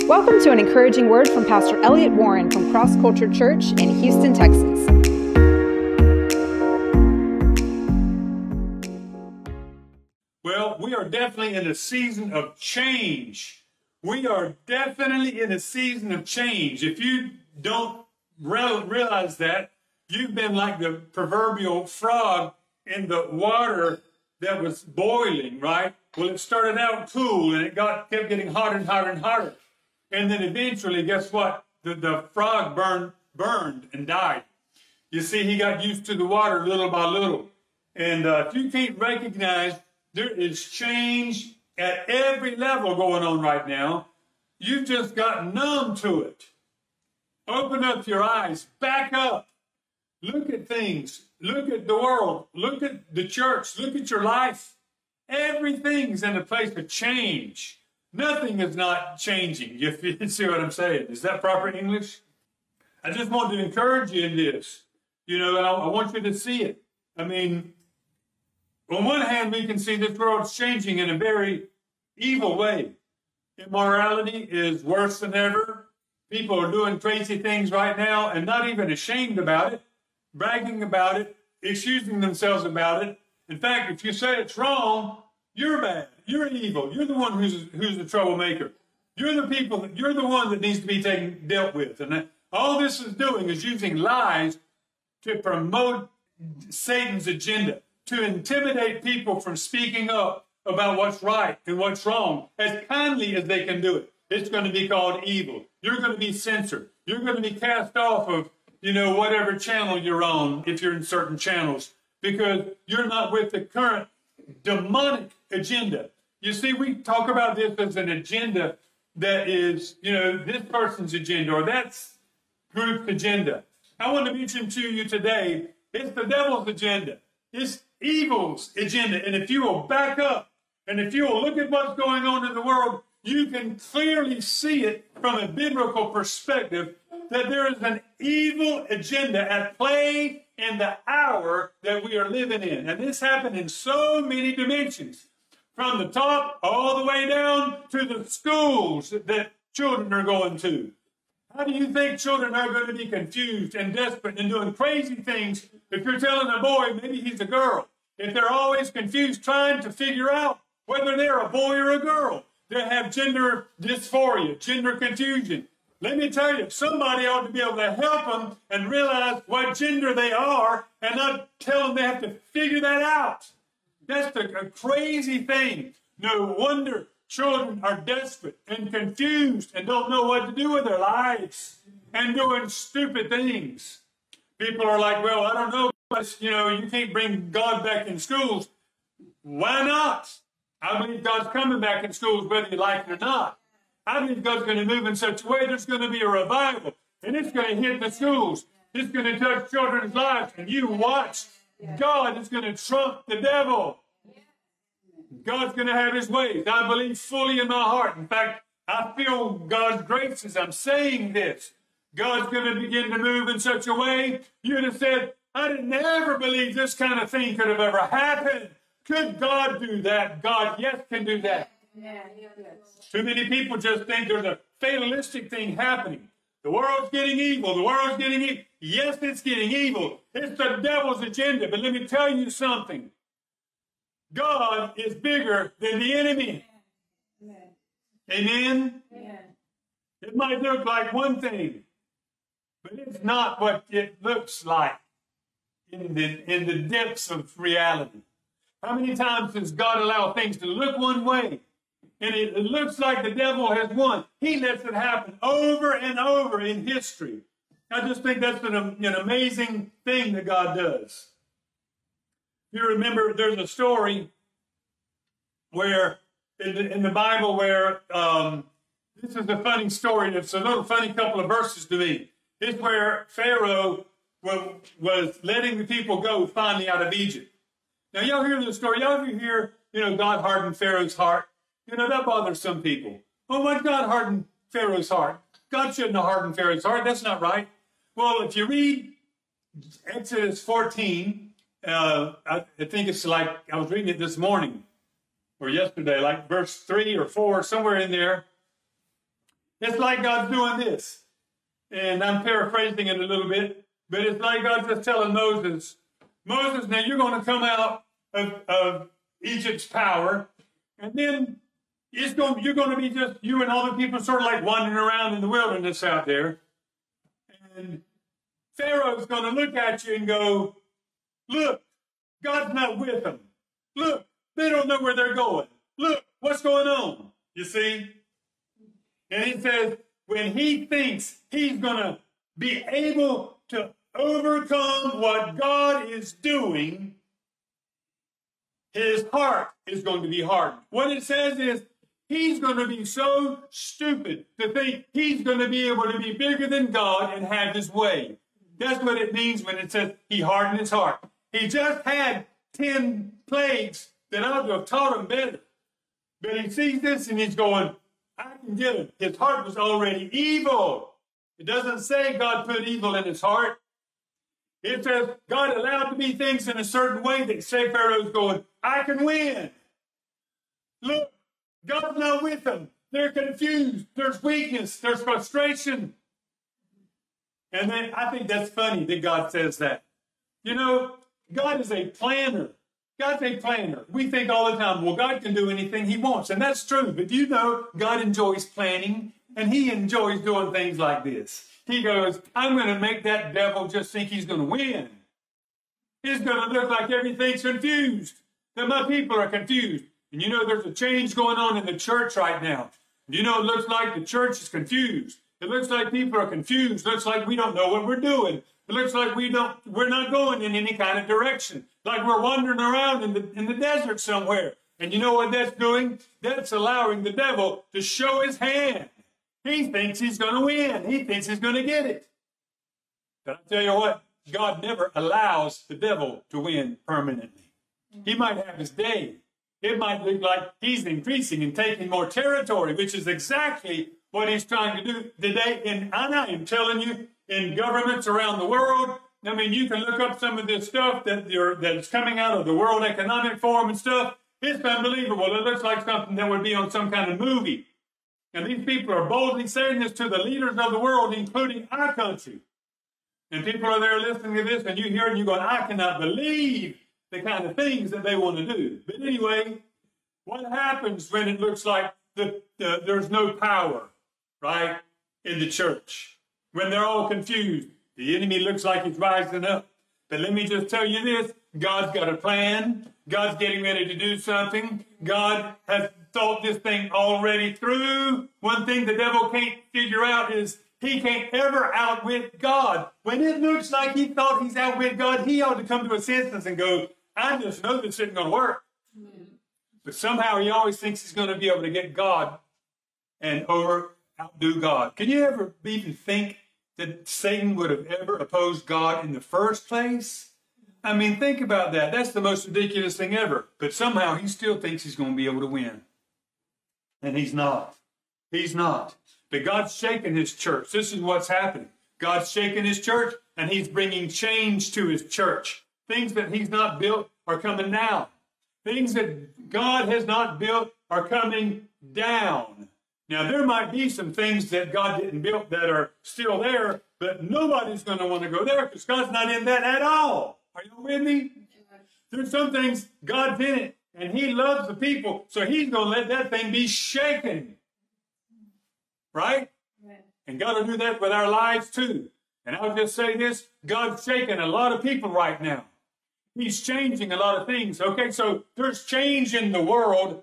Welcome to an encouraging word from Pastor Elliot Warren from Cross Culture Church in Houston, Texas. Well, we are definitely in a season of change. We are definitely in a season of change. If you don't re- realize that, you've been like the proverbial frog in the water that was boiling, right? Well, it started out cool and it got kept getting hotter and hotter and hotter. And then eventually, guess what? The, the frog burned, burned and died. You see, he got used to the water little by little. And uh, if you can't recognize there is change at every level going on right now, you've just got numb to it. Open up your eyes, back up, look at things, look at the world, look at the church, look at your life. Everything's in a place of change. Nothing is not changing, if you see what I'm saying. Is that proper English? I just want to encourage you in this. You know, I, I want you to see it. I mean, on one hand, we can see this world's changing in a very evil way. Immorality is worse than ever. People are doing crazy things right now and not even ashamed about it, bragging about it, excusing themselves about it. In fact, if you say it's wrong, you're bad. You're evil. You're the one who's who's the troublemaker. You're the people. You're the one that needs to be taken dealt with. And all this is doing is using lies to promote Satan's agenda, to intimidate people from speaking up about what's right and what's wrong as kindly as they can do it. It's going to be called evil. You're going to be censored. You're going to be cast off of, you know, whatever channel you're on if you're in certain channels because you're not with the current demonic agenda. You see, we talk about this as an agenda that is, you know, this person's agenda or that's group's agenda. I want to mention to you today, it's the devil's agenda. It's evil's agenda. And if you will back up and if you will look at what's going on in the world, you can clearly see it from a biblical perspective that there is an evil agenda at play in the hour that we are living in. And this happened in so many dimensions from the top all the way down to the schools that children are going to. How do you think children are going to be confused and desperate and doing crazy things if you're telling a boy maybe he's a girl? If they're always confused trying to figure out whether they're a boy or a girl, they have gender dysphoria, gender confusion. Let me tell you, somebody ought to be able to help them and realize what gender they are and not tell them they have to figure that out. That's a, crazy thing. No wonder children are desperate and confused and don't know what to do with their lives and doing stupid things. People are like, well, I don't know, but you know, you can't bring God back in schools. Why not? I believe God's coming back in schools whether you like it or not. I believe God's going to move in such a way there's going to be a revival and it's going to hit the schools. It's going to touch children's lives and you watch. God is going to trump the devil. God's going to have his ways. I believe fully in my heart. In fact, I feel God's grace as I'm saying this. God's going to begin to move in such a way you'd have said, I didn't ever believe this kind of thing could have ever happened. Could God do that? God, yes, can do that. Yeah, Too many people just think there's a fatalistic thing happening. The world's getting evil. The world's getting evil. Yes, it's getting evil. It's the devil's agenda. But let me tell you something. God is bigger than the enemy. Amen. Amen? Amen. It might look like one thing, but it's not what it looks like in the, in the depths of reality. How many times does God allow things to look one way and it looks like the devil has won? He lets it happen over and over in history. I just think that's an, an amazing thing that God does. You remember there's a story where in the, in the Bible where um, this is a funny story. It's a little funny couple of verses to me. It's where Pharaoh was, was letting the people go finally out of Egypt. Now, y'all hear the story. Y'all ever hear, you know, God hardened Pharaoh's heart? You know, that bothers some people. Well, why God hardened Pharaoh's heart? God shouldn't have hardened Pharaoh's heart. That's not right. Well, if you read Exodus 14, uh, I, I think it's like, I was reading it this morning or yesterday, like verse 3 or 4, somewhere in there. It's like God's doing this. And I'm paraphrasing it a little bit, but it's like God just telling Moses, Moses, now you're going to come out of, of Egypt's power, and then it's going, you're going to be just you and all the people sort of like wandering around in the wilderness out there. And Pharaoh's going to look at you and go, Look, God's not with them. Look, they don't know where they're going. Look, what's going on? You see? And he says, when he thinks he's going to be able to overcome what God is doing, his heart is going to be hardened. What it says is, he's going to be so stupid to think he's going to be able to be bigger than God and have his way. That's what it means when it says he hardened his heart. He just had 10 plagues that ought to have taught him better. But he sees this and he's going, I can get him. His heart was already evil. It doesn't say God put evil in his heart. It says God allowed to be things in a certain way that say Pharaoh's going, I can win. Look, God's not with them. They're confused. There's weakness. There's frustration. And then I think that's funny that God says that. You know, God is a planner. God's a planner. We think all the time, well, God can do anything he wants. And that's true. But you know, God enjoys planning and he enjoys doing things like this. He goes, I'm going to make that devil just think he's going to win. It's going to look like everything's confused, that my people are confused. And you know, there's a change going on in the church right now. You know, it looks like the church is confused. It looks like people are confused. It looks like we don't know what we're doing. It looks like we don't, we're not going in any kind of direction. Like we're wandering around in the, in the desert somewhere. And you know what that's doing? That's allowing the devil to show his hand. He thinks he's going to win. He thinks he's going to get it. But I tell you what, God never allows the devil to win permanently. He might have his day. It might look like he's increasing and taking more territory, which is exactly what he's trying to do today. And I am telling you, in governments around the world. I mean, you can look up some of this stuff that that's coming out of the World Economic Forum and stuff. It's unbelievable. It looks like something that would be on some kind of movie. And these people are boldly saying this to the leaders of the world, including our country. And people are there listening to this, and you hear it, and you're going, I cannot believe the kind of things that they want to do. But anyway, what happens when it looks like the, the, there's no power, right, in the church? when they're all confused. The enemy looks like he's rising up. But let me just tell you this God's got a plan. God's getting ready to do something. God has thought this thing already through. One thing the devil can't figure out is he can't ever outwit God. When it looks like he thought he's outwit God, he ought to come to a sense and go, I just know this isn't going to work. But somehow he always thinks he's going to be able to get God and over outdo God. Can you ever even think that Satan would have ever opposed God in the first place? I mean, think about that. That's the most ridiculous thing ever. But somehow he still thinks he's going to be able to win. And he's not. He's not. But God's shaking his church. This is what's happening. God's shaking his church and he's bringing change to his church. Things that he's not built are coming down. Things that God has not built are coming down. Now, there might be some things that God didn't build that are still there, but nobody's going to want to go there because God's not in that at all. Are you with me? There's some things God's in it, and He loves the people, so He's going to let that thing be shaken. Right? And God will do that with our lives too. And I'll just say this God's shaking a lot of people right now. He's changing a lot of things. Okay, so there's change in the world,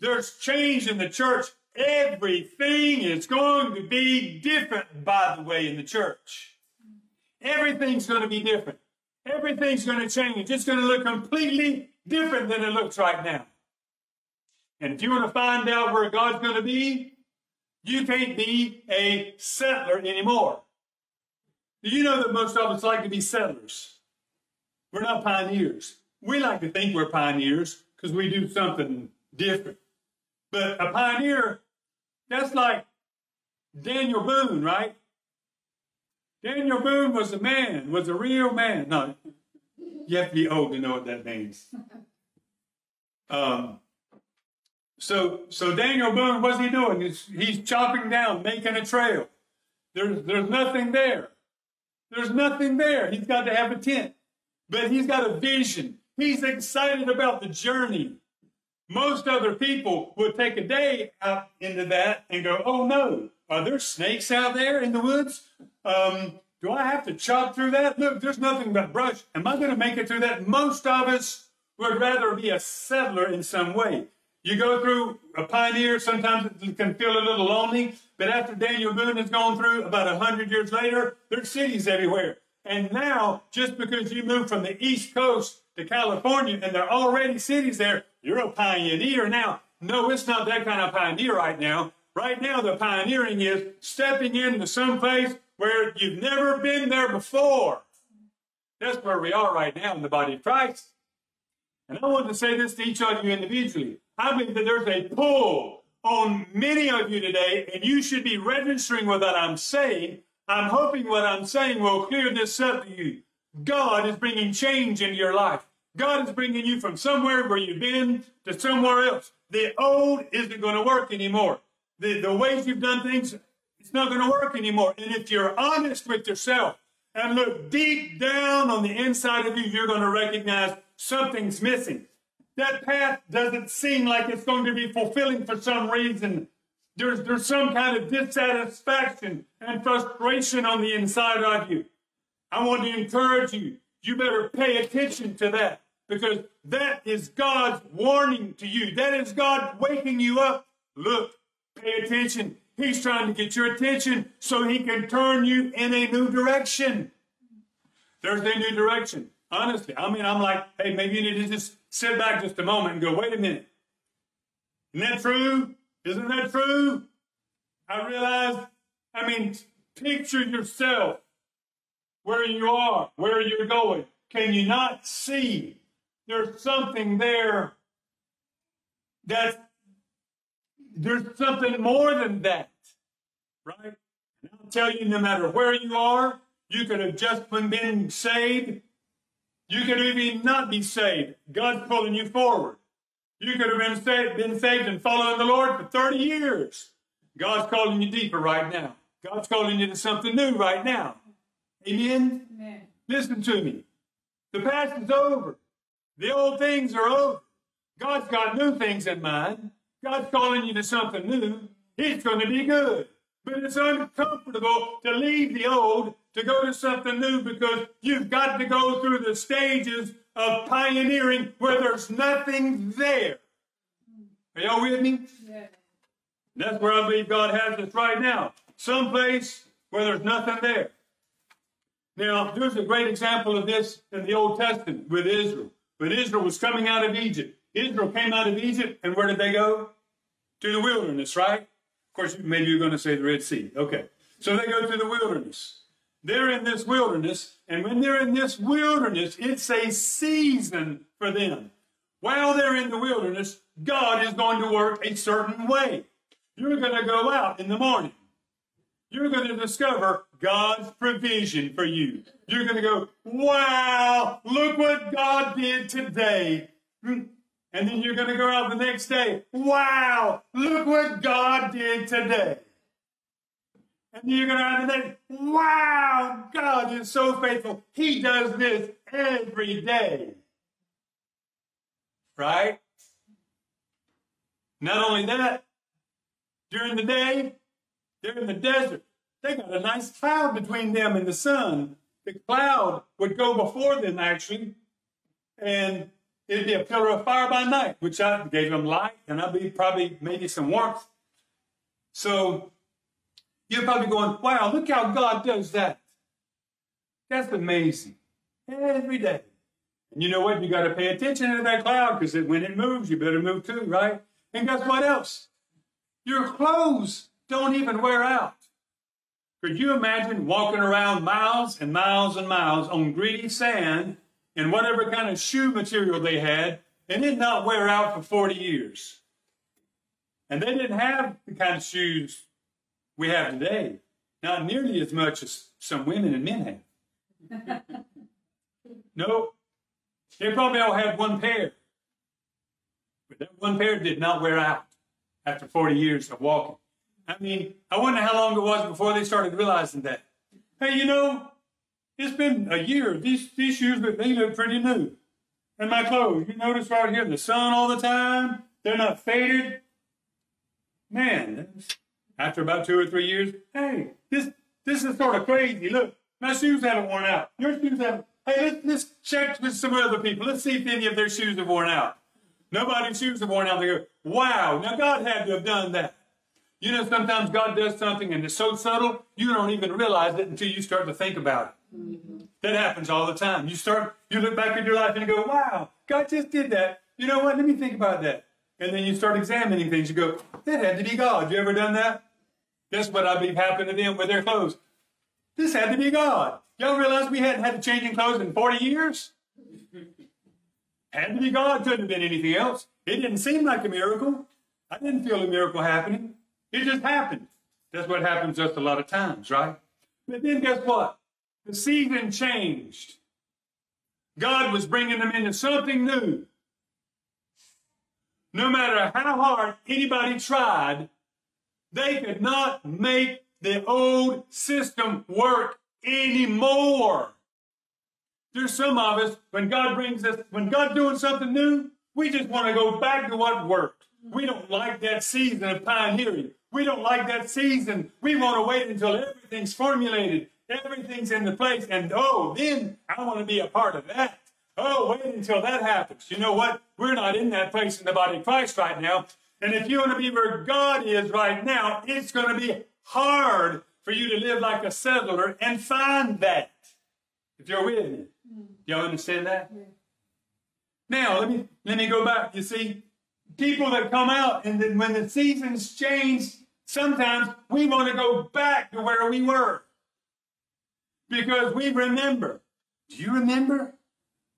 there's change in the church, Everything is going to be different, by the way, in the church. Everything's going to be different. Everything's going to change. It's going to look completely different than it looks right now. And if you want to find out where God's going to be, you can't be a settler anymore. Do you know that most of us like to be settlers? We're not pioneers. We like to think we're pioneers because we do something different. But a pioneer, that's like Daniel Boone, right? Daniel Boone was a man, was a real man. No, you have to be old to know what that means. Um, So, so Daniel Boone, what's he doing? He's, he's chopping down, making a trail. There's, there's nothing there. There's nothing there. He's got to have a tent, but he's got a vision. He's excited about the journey. Most other people would take a day out into that and go, oh no, are there snakes out there in the woods? Um, do I have to chop through that? Look, there's nothing but brush. Am I going to make it through that? Most of us would rather be a settler in some way. You go through a pioneer, sometimes it can feel a little lonely, but after Daniel Boone has gone through, about a hundred years later, there's cities everywhere. And now, just because you move from the East Coast to California and there are already cities there, you're a pioneer now. No, it's not that kind of pioneer right now. Right now, the pioneering is stepping into some place where you've never been there before. That's where we are right now in the body of Christ. And I want to say this to each of you individually. I believe that there's a pull on many of you today, and you should be registering with what I'm saying. I'm hoping what I'm saying will clear this up to you. God is bringing change into your life. God is bringing you from somewhere where you've been to somewhere else. The old isn't going to work anymore. The, the ways you've done things, it's not going to work anymore. And if you're honest with yourself and look deep down on the inside of you, you're going to recognize something's missing. That path doesn't seem like it's going to be fulfilling for some reason. There's, there's some kind of dissatisfaction and frustration on the inside of you. I want to encourage you. You better pay attention to that because that is God's warning to you. That is God waking you up. Look, pay attention. He's trying to get your attention so he can turn you in a new direction. There's a new direction. Honestly, I mean, I'm like, hey, maybe you need to just sit back just a moment and go, wait a minute. Isn't that true? Isn't that true? I realize, I mean, picture yourself where you are, where you're going. Can you not see there's something there that there's something more than that, right? And I'll tell you, no matter where you are, you could have just been saved. You could even not be saved. God's pulling you forward. You could have been saved, been saved and following the Lord for 30 years. God's calling you deeper right now. God's calling you to something new right now. Amen? Amen. Listen to me. The past is over. The old things are over. God's got new things in mind. God's calling you to something new. It's going to be good. But it's uncomfortable to leave the old to go to something new because you've got to go through the stages of pioneering where there's nothing there. Are y'all with me? Yeah. That's where I believe God has us right now. Someplace where there's nothing there. Now, there's a great example of this in the Old Testament with Israel. When Israel was coming out of Egypt, Israel came out of Egypt, and where did they go? To the wilderness, right? Of course, maybe you're going to say the Red Sea. Okay. So they go to the wilderness. They're in this wilderness, and when they're in this wilderness, it's a season for them. While they're in the wilderness, God is going to work a certain way. You're going to go out in the morning. You're going to discover God's provision for you. You're going to go, wow, look what God did today. And then you're going to go out the next day. Wow, look what God did today. And you're going to have to next, wow, God is so faithful. He does this every day. Right? Not only that, during the day, they're in the desert. They got a nice cloud between them and the sun. The cloud would go before them, actually, and It'd be a pillar of fire by night, which I gave them light, and I'd be probably maybe some warmth. So you're probably going, wow, look how God does that. That's amazing. Every day. And you know what? You got to pay attention to that cloud because when it moves, you better move too, right? And guess what else? Your clothes don't even wear out. Could you imagine walking around miles and miles and miles on gritty sand and whatever kind of shoe material they had, and it not wear out for 40 years. And they didn't have the kind of shoes we have today, not nearly as much as some women and men have. no, they probably all had one pair, but that one pair did not wear out. after 40 years of walking. I mean, I wonder how long it was before they started realizing that. Hey, you know, it's been a year. These, these shoes, but they look pretty new. And my clothes, you notice right here in the sun all the time? They're not faded. Man, after about two or three years, hey, this this is sort of crazy. Look, my shoes haven't worn out. Your shoes haven't. Hey, let's, let's check with some other people. Let's see if any of their shoes have worn out. Nobody's shoes have worn out. They go, wow, now God had to have done that. You know, sometimes God does something and it's so subtle, you don't even realize it until you start to think about it. Mm-hmm. That happens all the time. You start, you look back at your life and you go, wow, God just did that. You know what? Let me think about that. And then you start examining things. You go, that had to be God. You ever done that? That's what I believe happened to them with their clothes. This had to be God. Y'all realize we hadn't had to change in clothes in 40 years? had to be God. Couldn't have been anything else. It didn't seem like a miracle. I didn't feel a miracle happening. It just happened. That's what happens just a lot of times, right? But then guess what? The season changed. God was bringing them into something new. No matter how hard anybody tried, they could not make the old system work anymore. There's some of us, when God brings us, when God's doing something new, we just want to go back to what worked. We don't like that season of pioneering. We don't like that season. We want to wait until everything's formulated, everything's in the place, and oh, then I want to be a part of that. Oh, wait until that happens. You know what? We're not in that place in the body of Christ right now. And if you want to be where God is right now, it's going to be hard for you to live like a settler and find that. If you're with me. Do y'all understand that? Yeah. Now, let me, let me go back. You see, people that come out and then when the seasons change, sometimes we want to go back to where we were. Because we remember. Do you remember?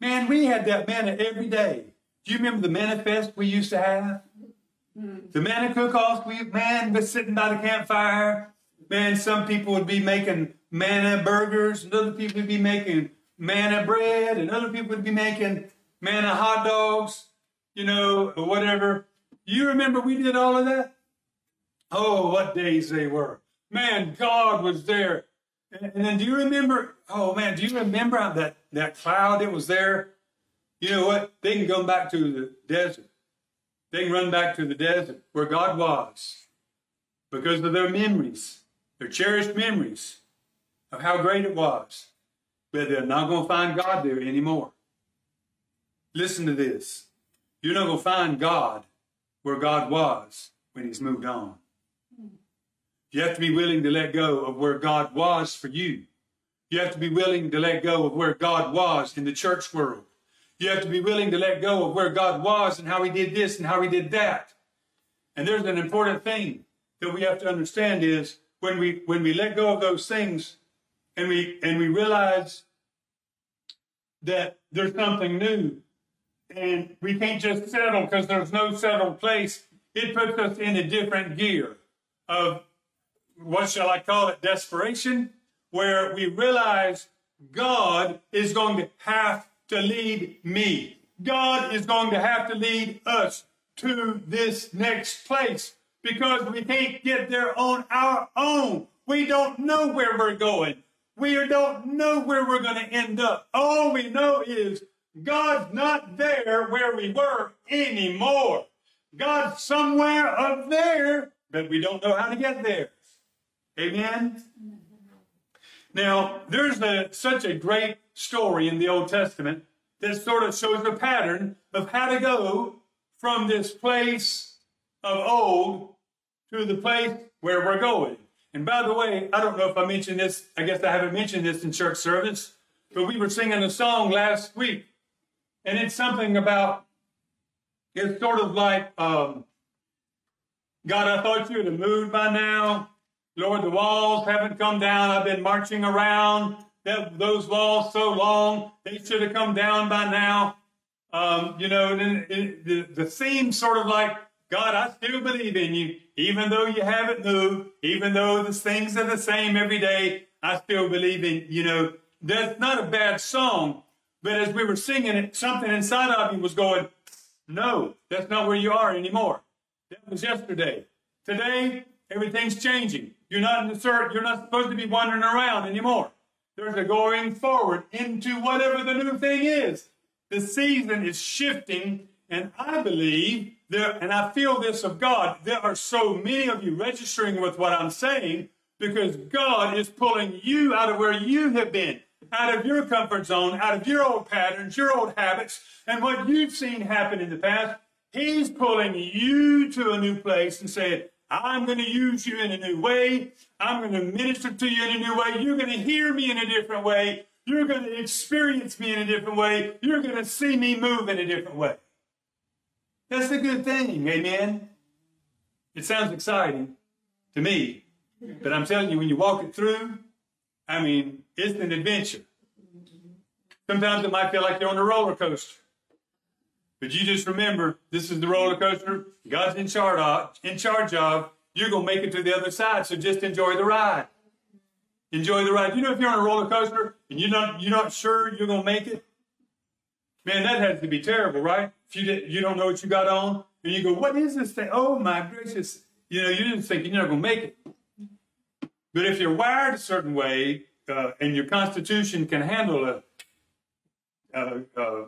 Man, we had that manna every day. Do you remember the manifest we used to have? Mm. The manna cook-offs, we man was sitting by the campfire. Man, some people would be making manna burgers, and other people would be making manna bread, and other people would be making manna hot dogs, you know, or whatever. You remember we did all of that? Oh, what days they were. Man, God was there. And, and then do you remember, oh man, do you remember that, that cloud that was there? You know what? They can come back to the desert. They run back to the desert where God was because of their memories, their cherished memories of how great it was. But they're not going to find God there anymore. Listen to this. You're not going to find God where God was when He's moved on. You have to be willing to let go of where God was for you. You have to be willing to let go of where God was in the church world. You have to be willing to let go of where God was and how he did this and how he did that. And there's an important thing that we have to understand is when we when we let go of those things and we and we realize that there's something new and we can't just settle because there's no settled place, it puts us in a different gear of what shall I call it, desperation, where we realize God is going to have to lead me. God is going to have to lead us to this next place because we can't get there on our own. We don't know where we're going. We don't know where we're going to end up. All we know is God's not there where we were anymore. God's somewhere up there, but we don't know how to get there. Amen? Now, there's a, such a great story in the Old Testament that sort of shows a pattern of how to go from this place of old to the place where we're going. And by the way, I don't know if I mentioned this, I guess I haven't mentioned this in church service, but we were singing a song last week, and it's something about, it's sort of like, um, God, I thought you would have moved by now. Lord, the walls haven't come down. I've been marching around that, those walls so long. They should have come down by now. Um, you know, and it, the, the theme sort of like, God, I still believe in you, even though you haven't moved, even though the things are the same every day. I still believe in, you know, that's not a bad song. But as we were singing it, something inside of me was going, no, that's not where you are anymore. That was yesterday. Today, everything's changing. You're not in the cert, you're not supposed to be wandering around anymore. There's a going forward into whatever the new thing is. The season is shifting, and I believe there, and I feel this of God, there are so many of you registering with what I'm saying because God is pulling you out of where you have been, out of your comfort zone, out of your old patterns, your old habits, and what you've seen happen in the past. He's pulling you to a new place and saying, I'm going to use you in a new way. I'm going to minister to you in a new way. You're going to hear me in a different way. You're going to experience me in a different way. You're going to see me move in a different way. That's a good thing. Amen. It sounds exciting to me, but I'm telling you, when you walk it through, I mean, it's an adventure. Sometimes it might feel like you're on a roller coaster. But you just remember, this is the roller coaster God's in charge of. In charge of. You're going to make it to the other side, so just enjoy the ride. Enjoy the ride. You know, if you're on a roller coaster and you're not you're not sure you're going to make it, man, that has to be terrible, right? If you did, you don't know what you got on, and you go, "What is this thing?" Oh my gracious! You know, you didn't think you're not going to make it. But if you're wired a certain way uh, and your constitution can handle a, a, a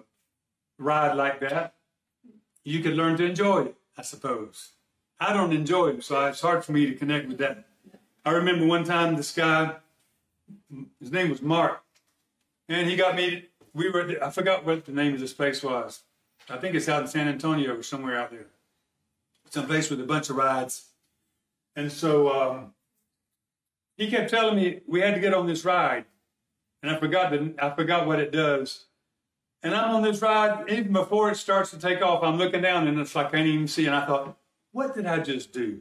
ride like that, you could learn to enjoy it, I suppose. I don't enjoy it, so it's hard for me to connect with that. I remember one time this guy, his name was Mark, and he got me, we were, I forgot what the name of this place was. I think it's out in San Antonio or somewhere out there. Some place with a bunch of rides. And so um, he kept telling me we had to get on this ride. And I forgot, the, I forgot what it does. And I'm on this ride, even before it starts to take off, I'm looking down and it's like I can't even see. And I thought, what did I just do?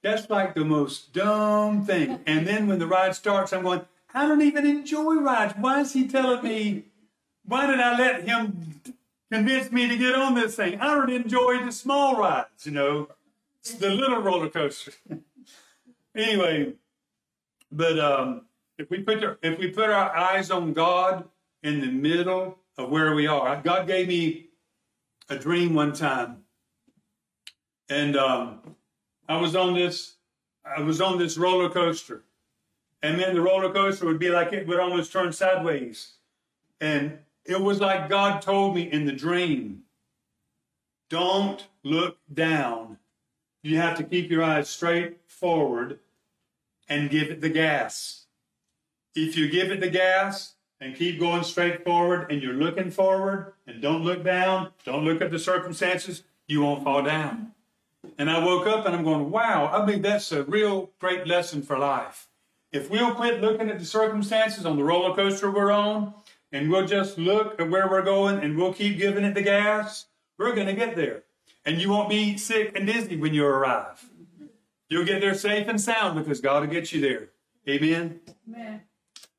That's like the most dumb thing. And then when the ride starts, I'm going, I don't even enjoy rides. Why is he telling me? Why did I let him convince me to get on this thing? I don't enjoy the small rides, you know, it's the little roller coaster. anyway, but um, if we put our, if we put our eyes on God in the middle of where we are. God gave me a dream one time, and um, I was on this I was on this roller coaster, and then the roller coaster would be like it would almost turn sideways, and it was like God told me in the dream, "Don't look down. You have to keep your eyes straight forward, and give it the gas. If you give it the gas." And keep going straight forward and you're looking forward and don't look down, don't look at the circumstances, you won't fall down. And I woke up and I'm going, wow, I think that's a real great lesson for life. If we'll quit looking at the circumstances on the roller coaster we're on and we'll just look at where we're going and we'll keep giving it the gas, we're going to get there. And you won't be sick and dizzy when you arrive. You'll get there safe and sound because God will get you there. Amen. Amen.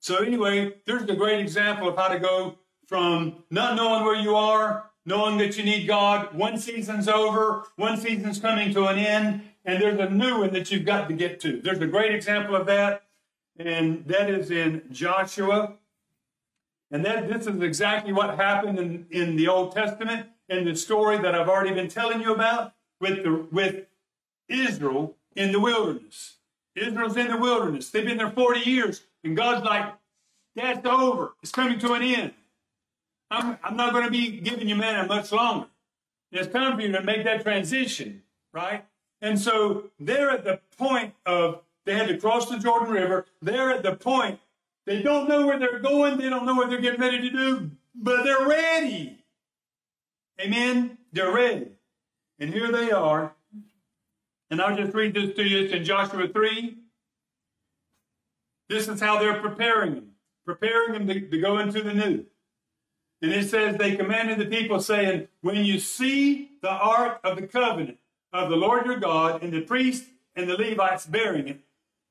So anyway, there's a great example of how to go from not knowing where you are, knowing that you need God. One season's over, one season's coming to an end, and there's a new one that you've got to get to. There's a great example of that, and that is in Joshua. And that this is exactly what happened in, in the Old Testament in the story that I've already been telling you about with the, with Israel in the wilderness. Israel's in the wilderness. They've been there 40 years. And God's like, that's over. It's coming to an end. I'm, I'm not going to be giving you manna much longer. It's time for you to make that transition, right? And so they're at the point of they had to cross the Jordan River. They're at the point they don't know where they're going. They don't know what they're getting ready to do, but they're ready. Amen. They're ready. And here they are. And I'll just read this to you. It's in Joshua 3, this is how they're preparing them, preparing them to, to go into the new. And it says, they commanded the people, saying, When you see the ark of the covenant of the Lord your God, and the priests and the Levites bearing it,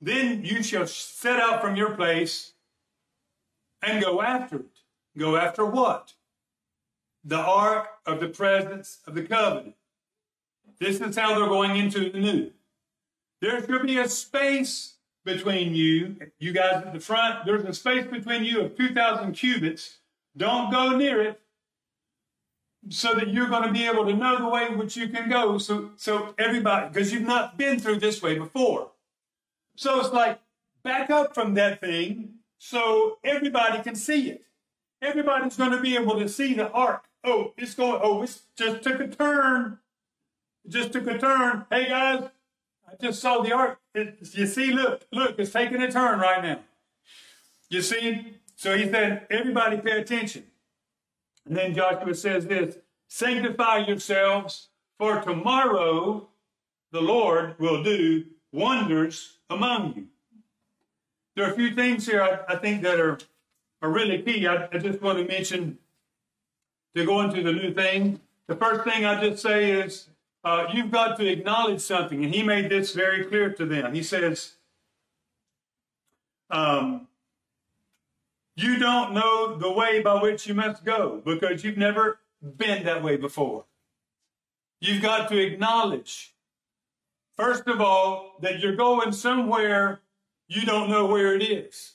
then you shall set out from your place and go after it. Go after what? The ark of the presence of the covenant. This is how they're going into the new. There should be a space between you, you guys at the front. There's a space between you of 2,000 cubits. Don't go near it. so that you're going to be able to know the way in which you can go. So, so everybody, because you've not been through this way before. So it's like back up from that thing so everybody can see it. Everybody's going to be able to see the ark. Oh, it's going, oh, it just took a turn. Just took a turn. Hey guys, I just saw the ark. You see, look, look, it's taking a turn right now. You see? So he said, everybody pay attention. And then Joshua says this Sanctify yourselves, for tomorrow the Lord will do wonders among you. There are a few things here I, I think that are, are really key. I, I just want to mention to go into the new thing. The first thing I just say is uh, you've got to acknowledge something. And he made this very clear to them. He says, um, you don't know the way by which you must go because you've never been that way before. You've got to acknowledge, first of all, that you're going somewhere you don't know where it is.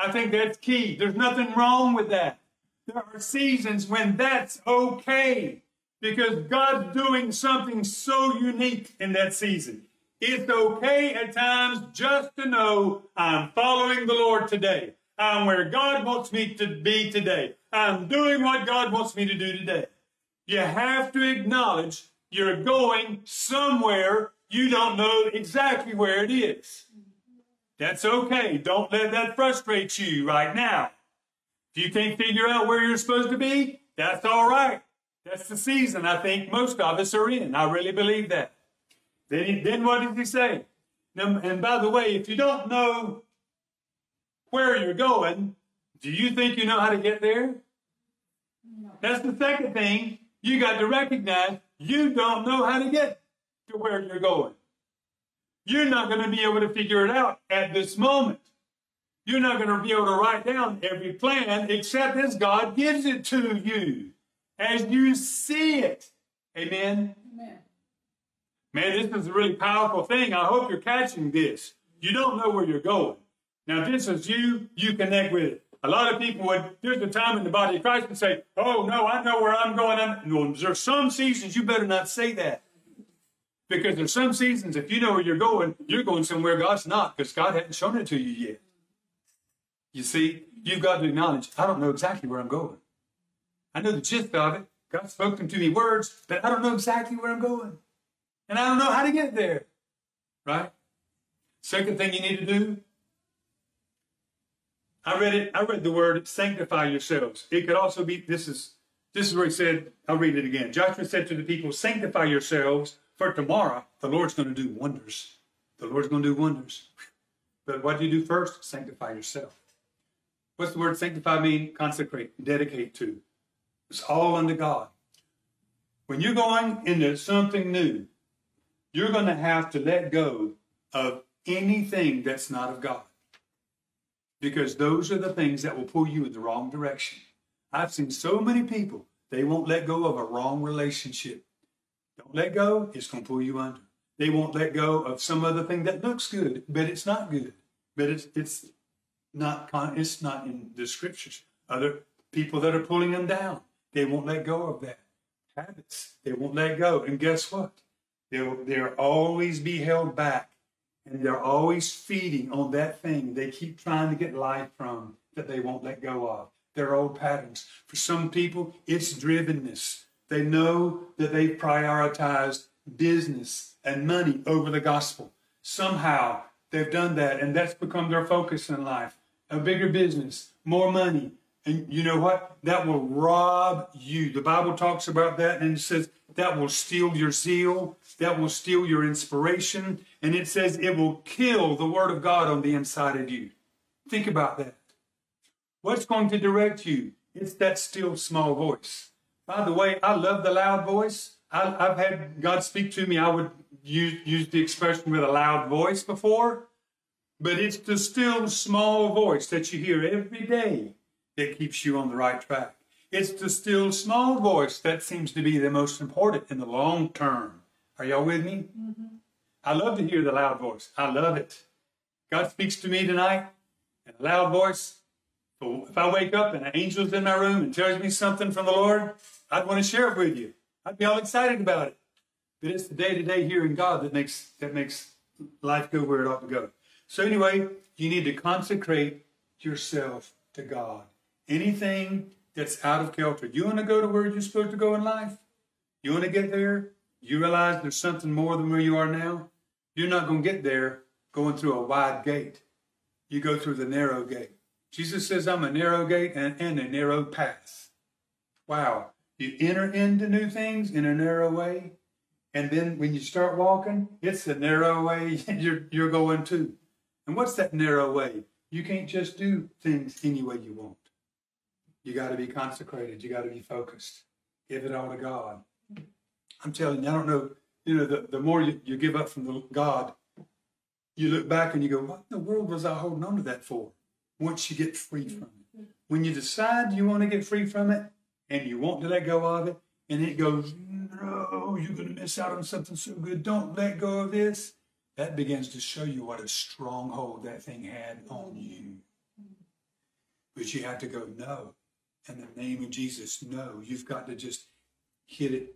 I think that's key. There's nothing wrong with that. There are seasons when that's okay because God's doing something so unique in that season. It's okay at times just to know I'm following the Lord today. I'm where God wants me to be today. I'm doing what God wants me to do today. You have to acknowledge you're going somewhere you don't know exactly where it is. That's okay. Don't let that frustrate you right now. If you can't figure out where you're supposed to be, that's all right. That's the season I think most of us are in. I really believe that. Then, he, then what did he say? Now, and by the way, if you don't know where you're going, do you think you know how to get there? No. That's the second thing. You got to recognize you don't know how to get to where you're going. You're not going to be able to figure it out at this moment. You're not going to be able to write down every plan except as God gives it to you, as you see it. Amen. Amen. Man, this is a really powerful thing. I hope you're catching this. You don't know where you're going. Now, this is you, you connect with it. A lot of people would, there's a time in the body of Christ and say, Oh, no, I know where I'm going. I'm, no, there's some seasons you better not say that. Because there's some seasons, if you know where you're going, you're going somewhere God's not, because God hasn't shown it to you yet. You see, you've got to acknowledge, I don't know exactly where I'm going. I know the gist of it. God's spoken to me words, but I don't know exactly where I'm going. And I don't know how to get there. Right? Second thing you need to do. I read it, I read the word sanctify yourselves. It could also be this is this is where he said, I'll read it again. Joshua said to the people, Sanctify yourselves, for tomorrow the Lord's going to do wonders. The Lord's going to do wonders. But what do you do first? Sanctify yourself. What's the word sanctify mean? Consecrate, dedicate to. It's all unto God. When you're going into something new, you're going to have to let go of anything that's not of God. Because those are the things that will pull you in the wrong direction. I've seen so many people, they won't let go of a wrong relationship. Don't let go, it's going to pull you under. They won't let go of some other thing that looks good, but it's not good. But it's, it's not it's not in the scriptures. Other people that are pulling them down, they won't let go of that. Habits, they won't let go. And guess what? They'll they'll always be held back. And they're always feeding on that thing they keep trying to get life from that they won't let go of. Their old patterns. For some people, it's drivenness. They know that they've prioritized business and money over the gospel. Somehow they've done that, and that's become their focus in life a bigger business, more money. And you know what? That will rob you. The Bible talks about that and it says that will steal your zeal, that will steal your inspiration, and it says it will kill the Word of God on the inside of you. Think about that. What's going to direct you? It's that still small voice. By the way, I love the loud voice. I, have had God speak to me. I would use, use the expression with a loud voice before. But it's the still small voice that you hear every day that keeps you on the right track. It's the still small voice that seems to be the most important in the long term. Are y'all with me? Mm-hmm. I love to hear the loud voice. I love it. God speaks to me tonight in a loud voice if I wake up and an angel's in my room and tells me something from the Lord, I'd want to share it with you. I'd be all excited about it. But it's the day-to-day hearing God that makes that makes life go where it ought to go. So anyway, you need to consecrate yourself to God. Anything that's out of kilter. You want to go to where you're supposed to go in life? You want to get there? You realize there's something more than where you are now? You're not going to get there going through a wide gate. You go through the narrow gate. Jesus says, I'm a narrow gate and, and a narrow path. Wow. You enter into new things in a narrow way. And then when you start walking, it's the narrow way you're, you're going to. And what's that narrow way? You can't just do things any way you want. You got to be consecrated. You got to be focused. Give it all to God. I'm telling you, I don't know, you know, the, the more you, you give up from the God, you look back and you go, what in the world was I holding on to that for? Once you get free from it. When you decide you want to get free from it and you want to let go of it, and it goes, no, you're going to miss out on something so good. Don't let go of this. That begins to show you what a stronghold that thing had on you. But you have to go, no. In the name of Jesus, no. You've got to just hit it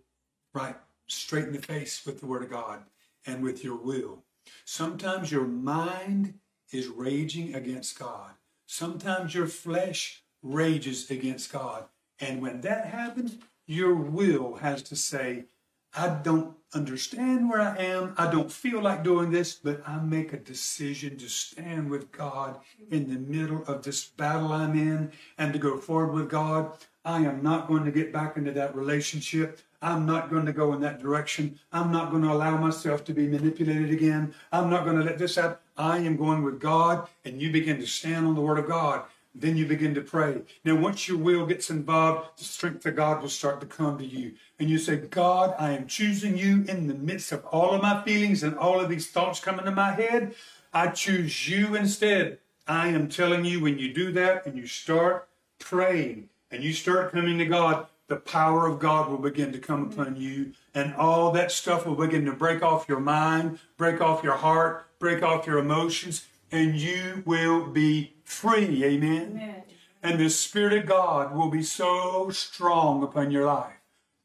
right straight in the face with the Word of God and with your will. Sometimes your mind is raging against God. Sometimes your flesh rages against God. And when that happens, your will has to say, I don't understand where I am. I don't feel like doing this, but I make a decision to stand with God in the middle of this battle I'm in and to go forward with God. I am not going to get back into that relationship. I'm not going to go in that direction. I'm not going to allow myself to be manipulated again. I'm not going to let this happen. I am going with God, and you begin to stand on the Word of God. Then you begin to pray. Now, once your will gets involved, the strength of God will start to come to you. And you say, God, I am choosing you in the midst of all of my feelings and all of these thoughts coming to my head. I choose you instead. I am telling you, when you do that and you start praying and you start coming to God, the power of God will begin to come upon you, and all that stuff will begin to break off your mind, break off your heart, break off your emotions, and you will be free. Amen. Amen. And the Spirit of God will be so strong upon your life.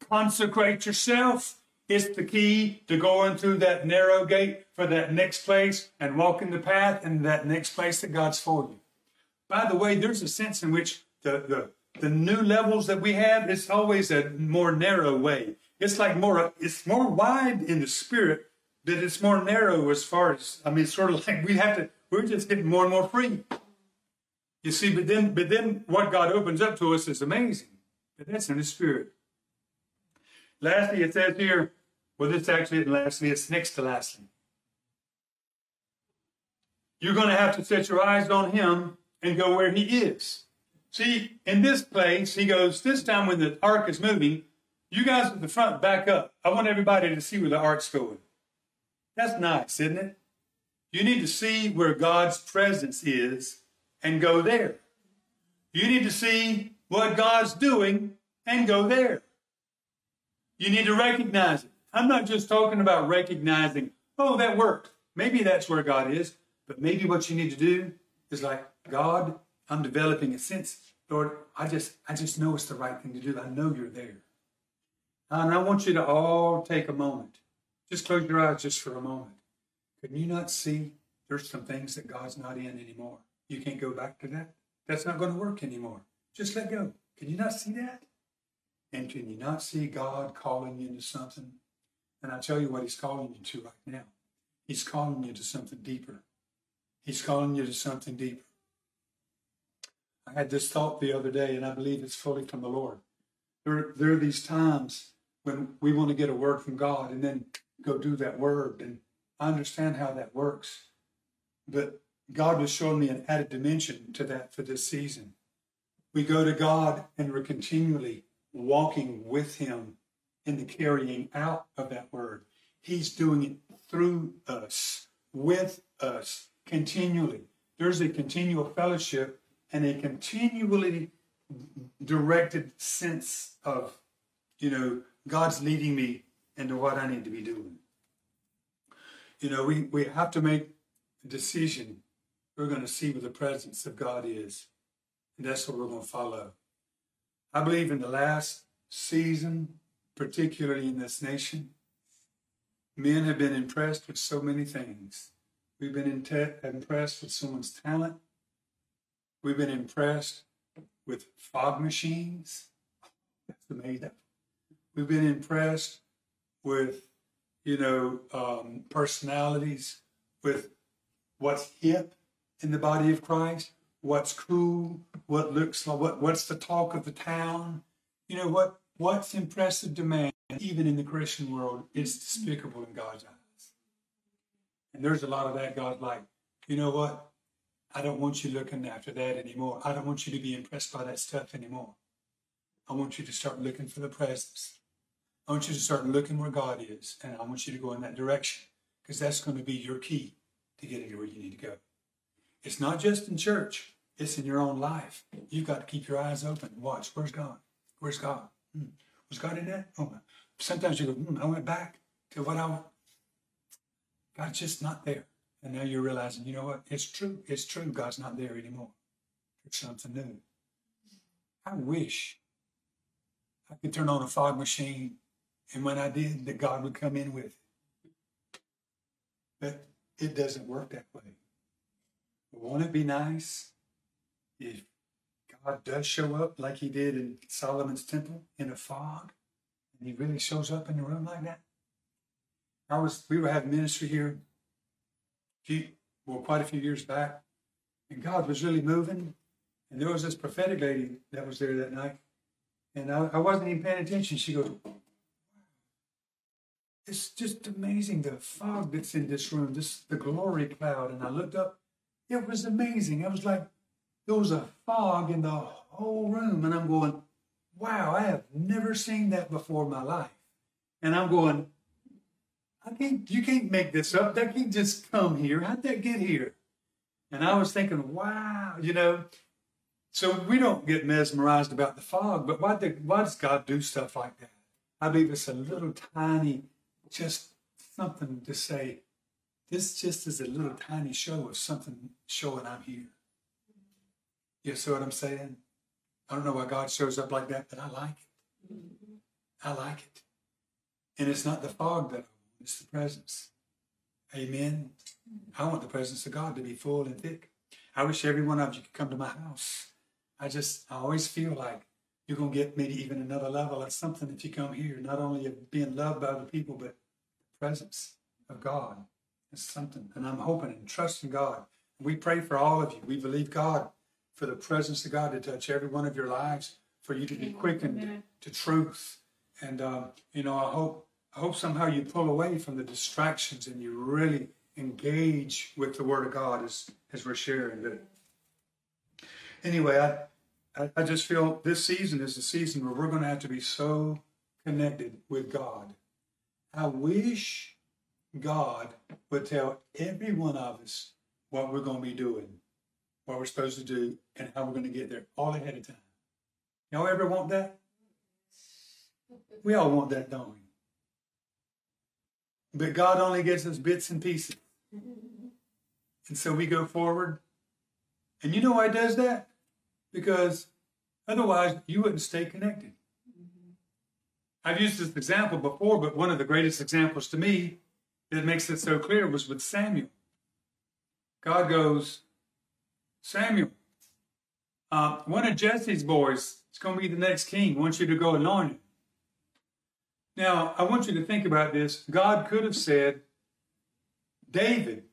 Consecrate yourself. It's the key to going through that narrow gate for that next place and walking the path and that next place that God's for you. By the way, there's a sense in which the, the the new levels that we have, it's always a more narrow way. It's like more, it's more wide in the spirit, but it's more narrow as far as, I mean, sort of like we have to, we're just getting more and more free. You see, but then, but then what God opens up to us is amazing. But that's in the spirit. Lastly, it says here, well, this actually isn't lastly, it's next to lastly. You're going to have to set your eyes on him and go where he is. See, in this place, he goes, this time when the ark is moving, you guys at the front back up. I want everybody to see where the ark's going. That's nice, isn't it? You need to see where God's presence is and go there. You need to see what God's doing and go there. You need to recognize it. I'm not just talking about recognizing, oh, that worked. Maybe that's where God is. But maybe what you need to do is like, God, I'm developing a sense, Lord, I just I just know it's the right thing to do. I know you're there. And I want you to all take a moment. Just close your eyes just for a moment. Can you not see there's some things that God's not in anymore? You can't go back to that. That's not going to work anymore. Just let go. Can you not see that? And can you not see God calling you into something? And I tell you what He's calling you to right now. He's calling you to something deeper. He's calling you to something deeper. I had this thought the other day, and I believe it's fully from the Lord. There, there are these times when we want to get a word from God and then go do that word. And I understand how that works. But God was showing me an added dimension to that for this season. We go to God and we're continually walking with Him in the carrying out of that word. He's doing it through us, with us, continually. There's a continual fellowship and a continually directed sense of, you know, God's leading me into what I need to be doing. You know, we, we have to make a decision. We're going to see where the presence of God is. And that's what we're going to follow. I believe in the last season, particularly in this nation, men have been impressed with so many things. We've been impressed with someone's talent. We've been impressed with fog machines. That's amazing. We've been impressed with, you know, um, personalities, with what's hip in the body of Christ, what's cool, what looks like, what, what's the talk of the town. You know, what what's impressive to man, even in the Christian world, is despicable in God's eyes. And there's a lot of that God's like, you know what? I don't want you looking after that anymore. I don't want you to be impressed by that stuff anymore. I want you to start looking for the presence. I want you to start looking where God is, and I want you to go in that direction because that's going to be your key to getting to where you need to go. It's not just in church, it's in your own life. You've got to keep your eyes open. Watch, where's God? Where's God? Hmm. Was God in that? Oh, sometimes you go, hmm, I went back to what I God's just not there. And now you're realizing, you know what? It's true. It's true. God's not there anymore. It's something new. I wish I could turn on a fog machine, and when I did, that God would come in with it. But it doesn't work that way. Won't it be nice if God does show up like he did in Solomon's temple in a fog, and he really shows up in the room like that? I was we were having ministry here few, well, quite a few years back, and God was really moving. And there was this prophetic lady that was there that night, and I, I wasn't even paying attention. She goes, "It's just amazing the fog that's in this room, this the glory cloud." And I looked up, it was amazing. It was like, there was a fog in the whole room, and I'm going, "Wow, I have never seen that before in my life." And I'm going, I can't, you can't make this up. That can't just come here. How'd that get here? And I was thinking, wow, you know, so we don't get mesmerized about the fog, but why, did, why does God do stuff like that? I believe it's a little tiny, just something to say, this just is a little tiny show of something showing I'm here. You see what I'm saying? I don't know why God shows up like that, but I like it. I like it. And it's not the fog that it's the presence. Amen. I want the presence of God to be full and thick. I wish every one of you could come to my house. I just, I always feel like you're going to get maybe even another level of something if you come here. Not only of being loved by other people, but presence of God is something. And I'm hoping and trusting God. We pray for all of you. We believe God for the presence of God to touch every one of your lives, for you to be quickened to truth. And, uh, you know, I hope I hope somehow you pull away from the distractions and you really engage with the Word of God as, as we're sharing it. Anyway, I, I, I just feel this season is a season where we're going to have to be so connected with God. I wish God would tell every one of us what we're going to be doing, what we're supposed to do, and how we're going to get there all ahead of time. Y'all ever want that? We all want that, don't we? But God only gives us bits and pieces. And so we go forward. And you know why he does that? Because otherwise you wouldn't stay connected. I've used this example before, but one of the greatest examples to me that makes it so clear was with Samuel. God goes, Samuel, uh, one of Jesse's boys is going to be the next king. I want you to go anoint him. Now, I want you to think about this. God could have said, David,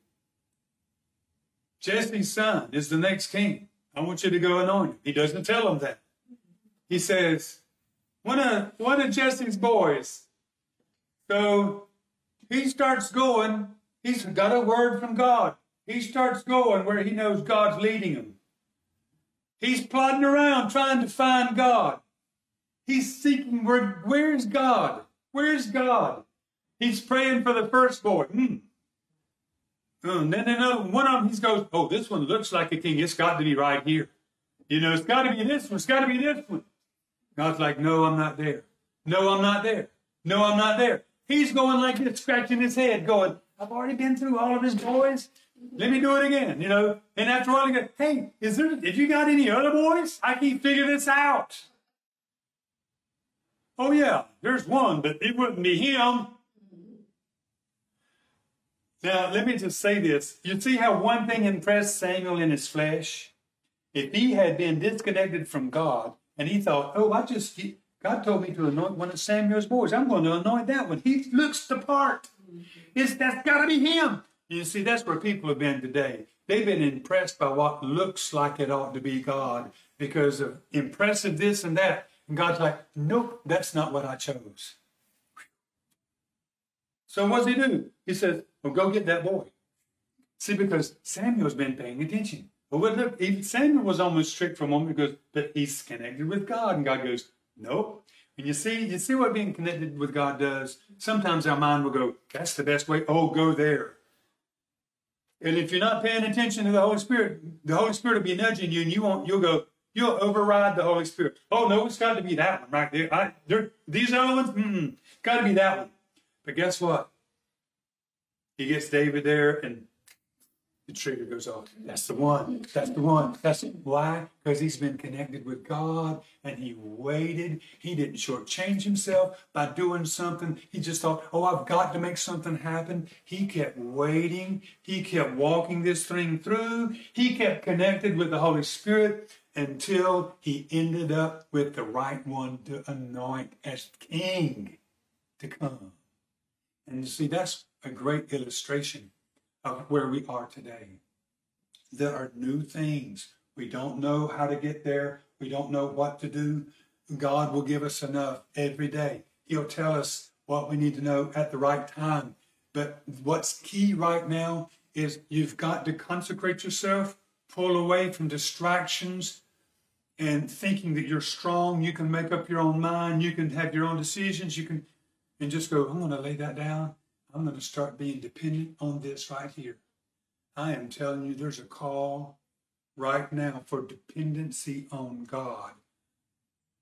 Jesse's son, is the next king. I want you to go anoint him. He doesn't tell him that. He says, one of, one of Jesse's boys. So he starts going. He's got a word from God. He starts going where he knows God's leading him. He's plodding around trying to find God. He's seeking where, where's God? Where's God? He's praying for the firstborn. Hmm. And then another one of them, he goes, Oh, this one looks like a king. It's got to be right here. You know, it's got to be this one. It's got to be this one. God's like, No, I'm not there. No, I'm not there. No, I'm not there. He's going like this, scratching his head, going, I've already been through all of his boys. Let me do it again, you know. And after a while, he goes, hey, is there, if you got any other boys? I can't figure this out. Oh, yeah, there's one, but it wouldn't be him. Now, let me just say this. You see how one thing impressed Samuel in his flesh? If he had been disconnected from God and he thought, oh, I just, God told me to anoint one of Samuel's boys. I'm going to anoint that one. He looks the part. It's, that's got to be him. You see, that's where people have been today. They've been impressed by what looks like it ought to be God because of impressive this and that. And God's like, nope, that's not what I chose. So what does he do? He says, well, go get that boy. See, because Samuel's been paying attention. Well, look, even Samuel was almost strict for a moment because, but he's connected with God. And God goes, nope. And you see, you see what being connected with God does? Sometimes our mind will go, that's the best way. Oh, go there. And if you're not paying attention to the Holy Spirit, the Holy Spirit will be nudging you and you won't, you'll go, You'll override the Holy Spirit. Oh, no, it's got to be that one right there. I, there these other ones, mm got to be that one. But guess what? He gets David there, and the trigger goes off. That's the one. That's the one. That's why? Because he's been connected with God and he waited. He didn't shortchange himself by doing something. He just thought, oh, I've got to make something happen. He kept waiting. He kept walking this thing through. He kept connected with the Holy Spirit until he ended up with the right one to anoint as king to come. And you see, that's a great illustration of where we are today. There are new things. We don't know how to get there. We don't know what to do. God will give us enough every day. He'll tell us what we need to know at the right time. But what's key right now is you've got to consecrate yourself, pull away from distractions, and thinking that you're strong, you can make up your own mind, you can have your own decisions, you can, and just go, I'm going to lay that down. I'm going to start being dependent on this right here. I am telling you, there's a call right now for dependency on God.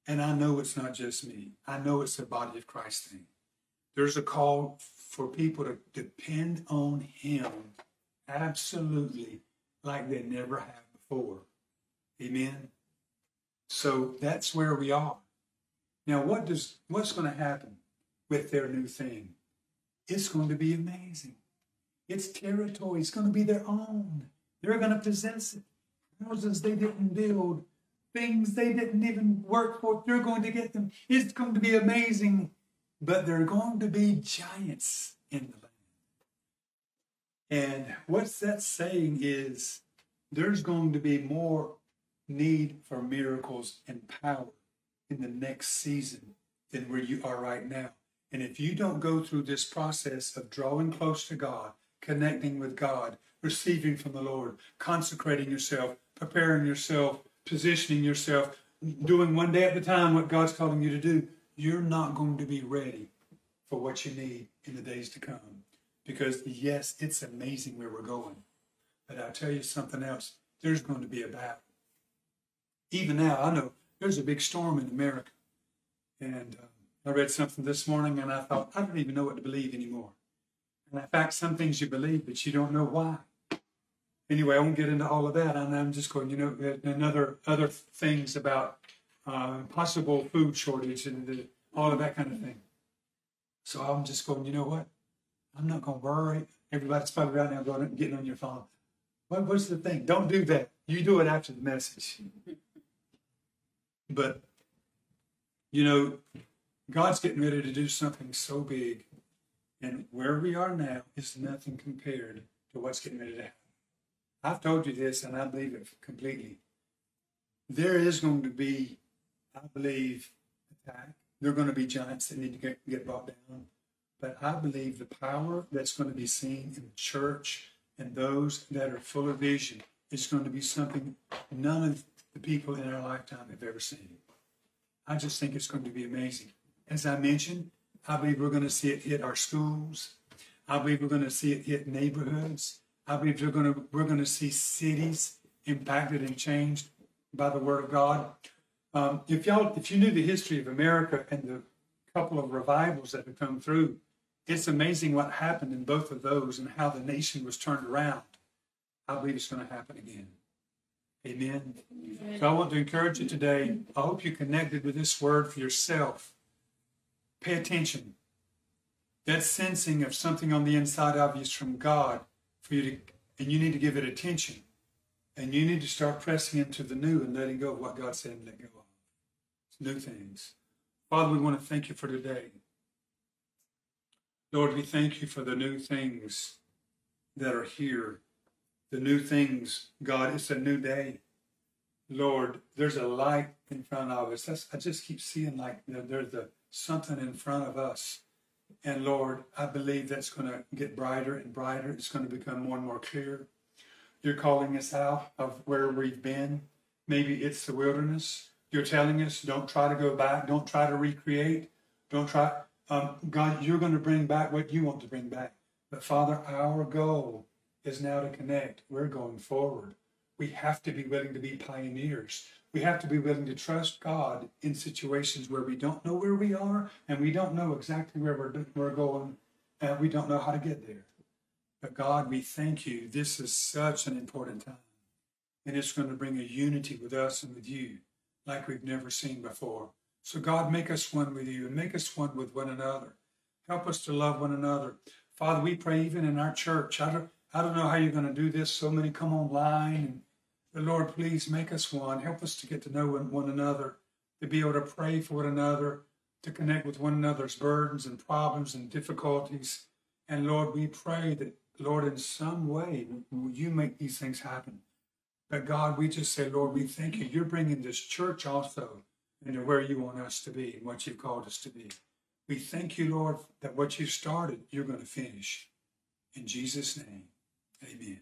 And I know it's not just me. I know it's the body of Christ thing. There's a call for people to depend on Him absolutely like they never have before. Amen. So that's where we are. Now, what does what's going to happen with their new thing? It's going to be amazing. It's territory. It's going to be their own. They're going to possess it. Houses they didn't build, things they didn't even work for. They're going to get them. It's going to be amazing. But they're going to be giants in the land. And what's that saying is there's going to be more need for miracles and power in the next season than where you are right now. And if you don't go through this process of drawing close to God, connecting with God, receiving from the Lord, consecrating yourself, preparing yourself, positioning yourself, doing one day at a time what God's calling you to do, you're not going to be ready for what you need in the days to come. Because, yes, it's amazing where we're going. But I'll tell you something else there's going to be a battle even now, I know there's a big storm in America. And uh, I read something this morning and I thought, I don't even know what to believe anymore. And in fact, some things you believe, but you don't know why. Anyway, I won't get into all of that. And I'm just going, you know, another other, other things about uh, possible food shortage and the, all of that kind of thing. So I'm just going, you know what? I'm not going to worry. Everybody's probably right now going getting on your phone. What, what's the thing? Don't do that. You do it after the message. But, you know, God's getting ready to do something so big. And where we are now is nothing compared to what's getting ready to happen. I've told you this, and I believe it completely. There is going to be, I believe, attack. There are going to be giants that need to get, get brought down. But I believe the power that's going to be seen in the church and those that are full of vision is going to be something none of the people in our lifetime have ever seen. I just think it's going to be amazing. As I mentioned, I believe we're going to see it hit our schools. I believe we're going to see it hit neighborhoods. I believe we're going to we're going to see cities impacted and changed by the Word of God. Um, if y'all if you knew the history of America and the couple of revivals that have come through, it's amazing what happened in both of those and how the nation was turned around. I believe it's going to happen again. Amen. So I want to encourage you today. I hope you connected with this word for yourself. Pay attention. That sensing of something on the inside of you is from God for you to, and you need to give it attention. And you need to start pressing into the new and letting go of what God said and let go of. It's new things. Father, we want to thank you for today. Lord, we thank you for the new things that are here. The new things, God, it's a new day. Lord, there's a light in front of us. That's, I just keep seeing like there's a, something in front of us. And Lord, I believe that's going to get brighter and brighter. It's going to become more and more clear. You're calling us out of where we've been. Maybe it's the wilderness. You're telling us don't try to go back. Don't try to recreate. Don't try. Um, God, you're going to bring back what you want to bring back. But Father, our goal is now to connect. We're going forward. We have to be willing to be pioneers. We have to be willing to trust God in situations where we don't know where we are and we don't know exactly where we're, we're going and we don't know how to get there. But God, we thank you. This is such an important time. And it's going to bring a unity with us and with you like we've never seen before. So, God, make us one with you and make us one with one another. Help us to love one another. Father, we pray even in our church. I don't, I don't know how you're going to do this. So many come online. And the Lord, please make us one. Help us to get to know one another, to be able to pray for one another, to connect with one another's burdens and problems and difficulties. And Lord, we pray that, Lord, in some way, you make these things happen. But God, we just say, Lord, we thank you. You're bringing this church also into where you want us to be and what you've called us to be. We thank you, Lord, that what you started, you're going to finish. In Jesus' name, amen.